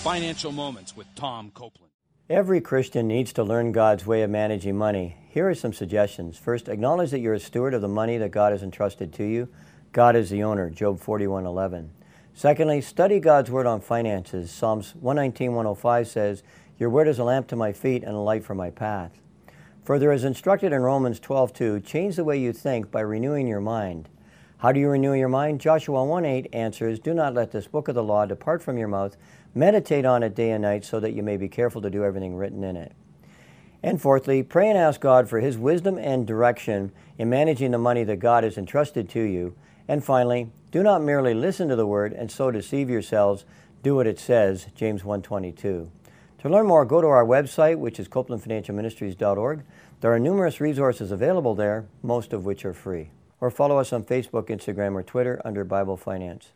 Financial Moments with Tom Copeland. Every Christian needs to learn God's way of managing money. Here are some suggestions. First, acknowledge that you're a steward of the money that God has entrusted to you. God is the owner, Job 41:11. Secondly, study God's word on finances. Psalms 119:105 says, "Your word is a lamp to my feet and a light for my path." Further, as instructed in Romans 12:2, change the way you think by renewing your mind. How do you renew your mind? Joshua 1:8 answers, "Do not let this book of the law depart from your mouth. Meditate on it day and night so that you may be careful to do everything written in it." And fourthly, pray and ask God for his wisdom and direction in managing the money that God has entrusted to you. And finally, do not merely listen to the word and so deceive yourselves. Do what it says, James 1:22. To learn more, go to our website, which is copelandfinancialministries.org. There are numerous resources available there, most of which are free. Or follow us on Facebook, Instagram, or Twitter under Bible Finance.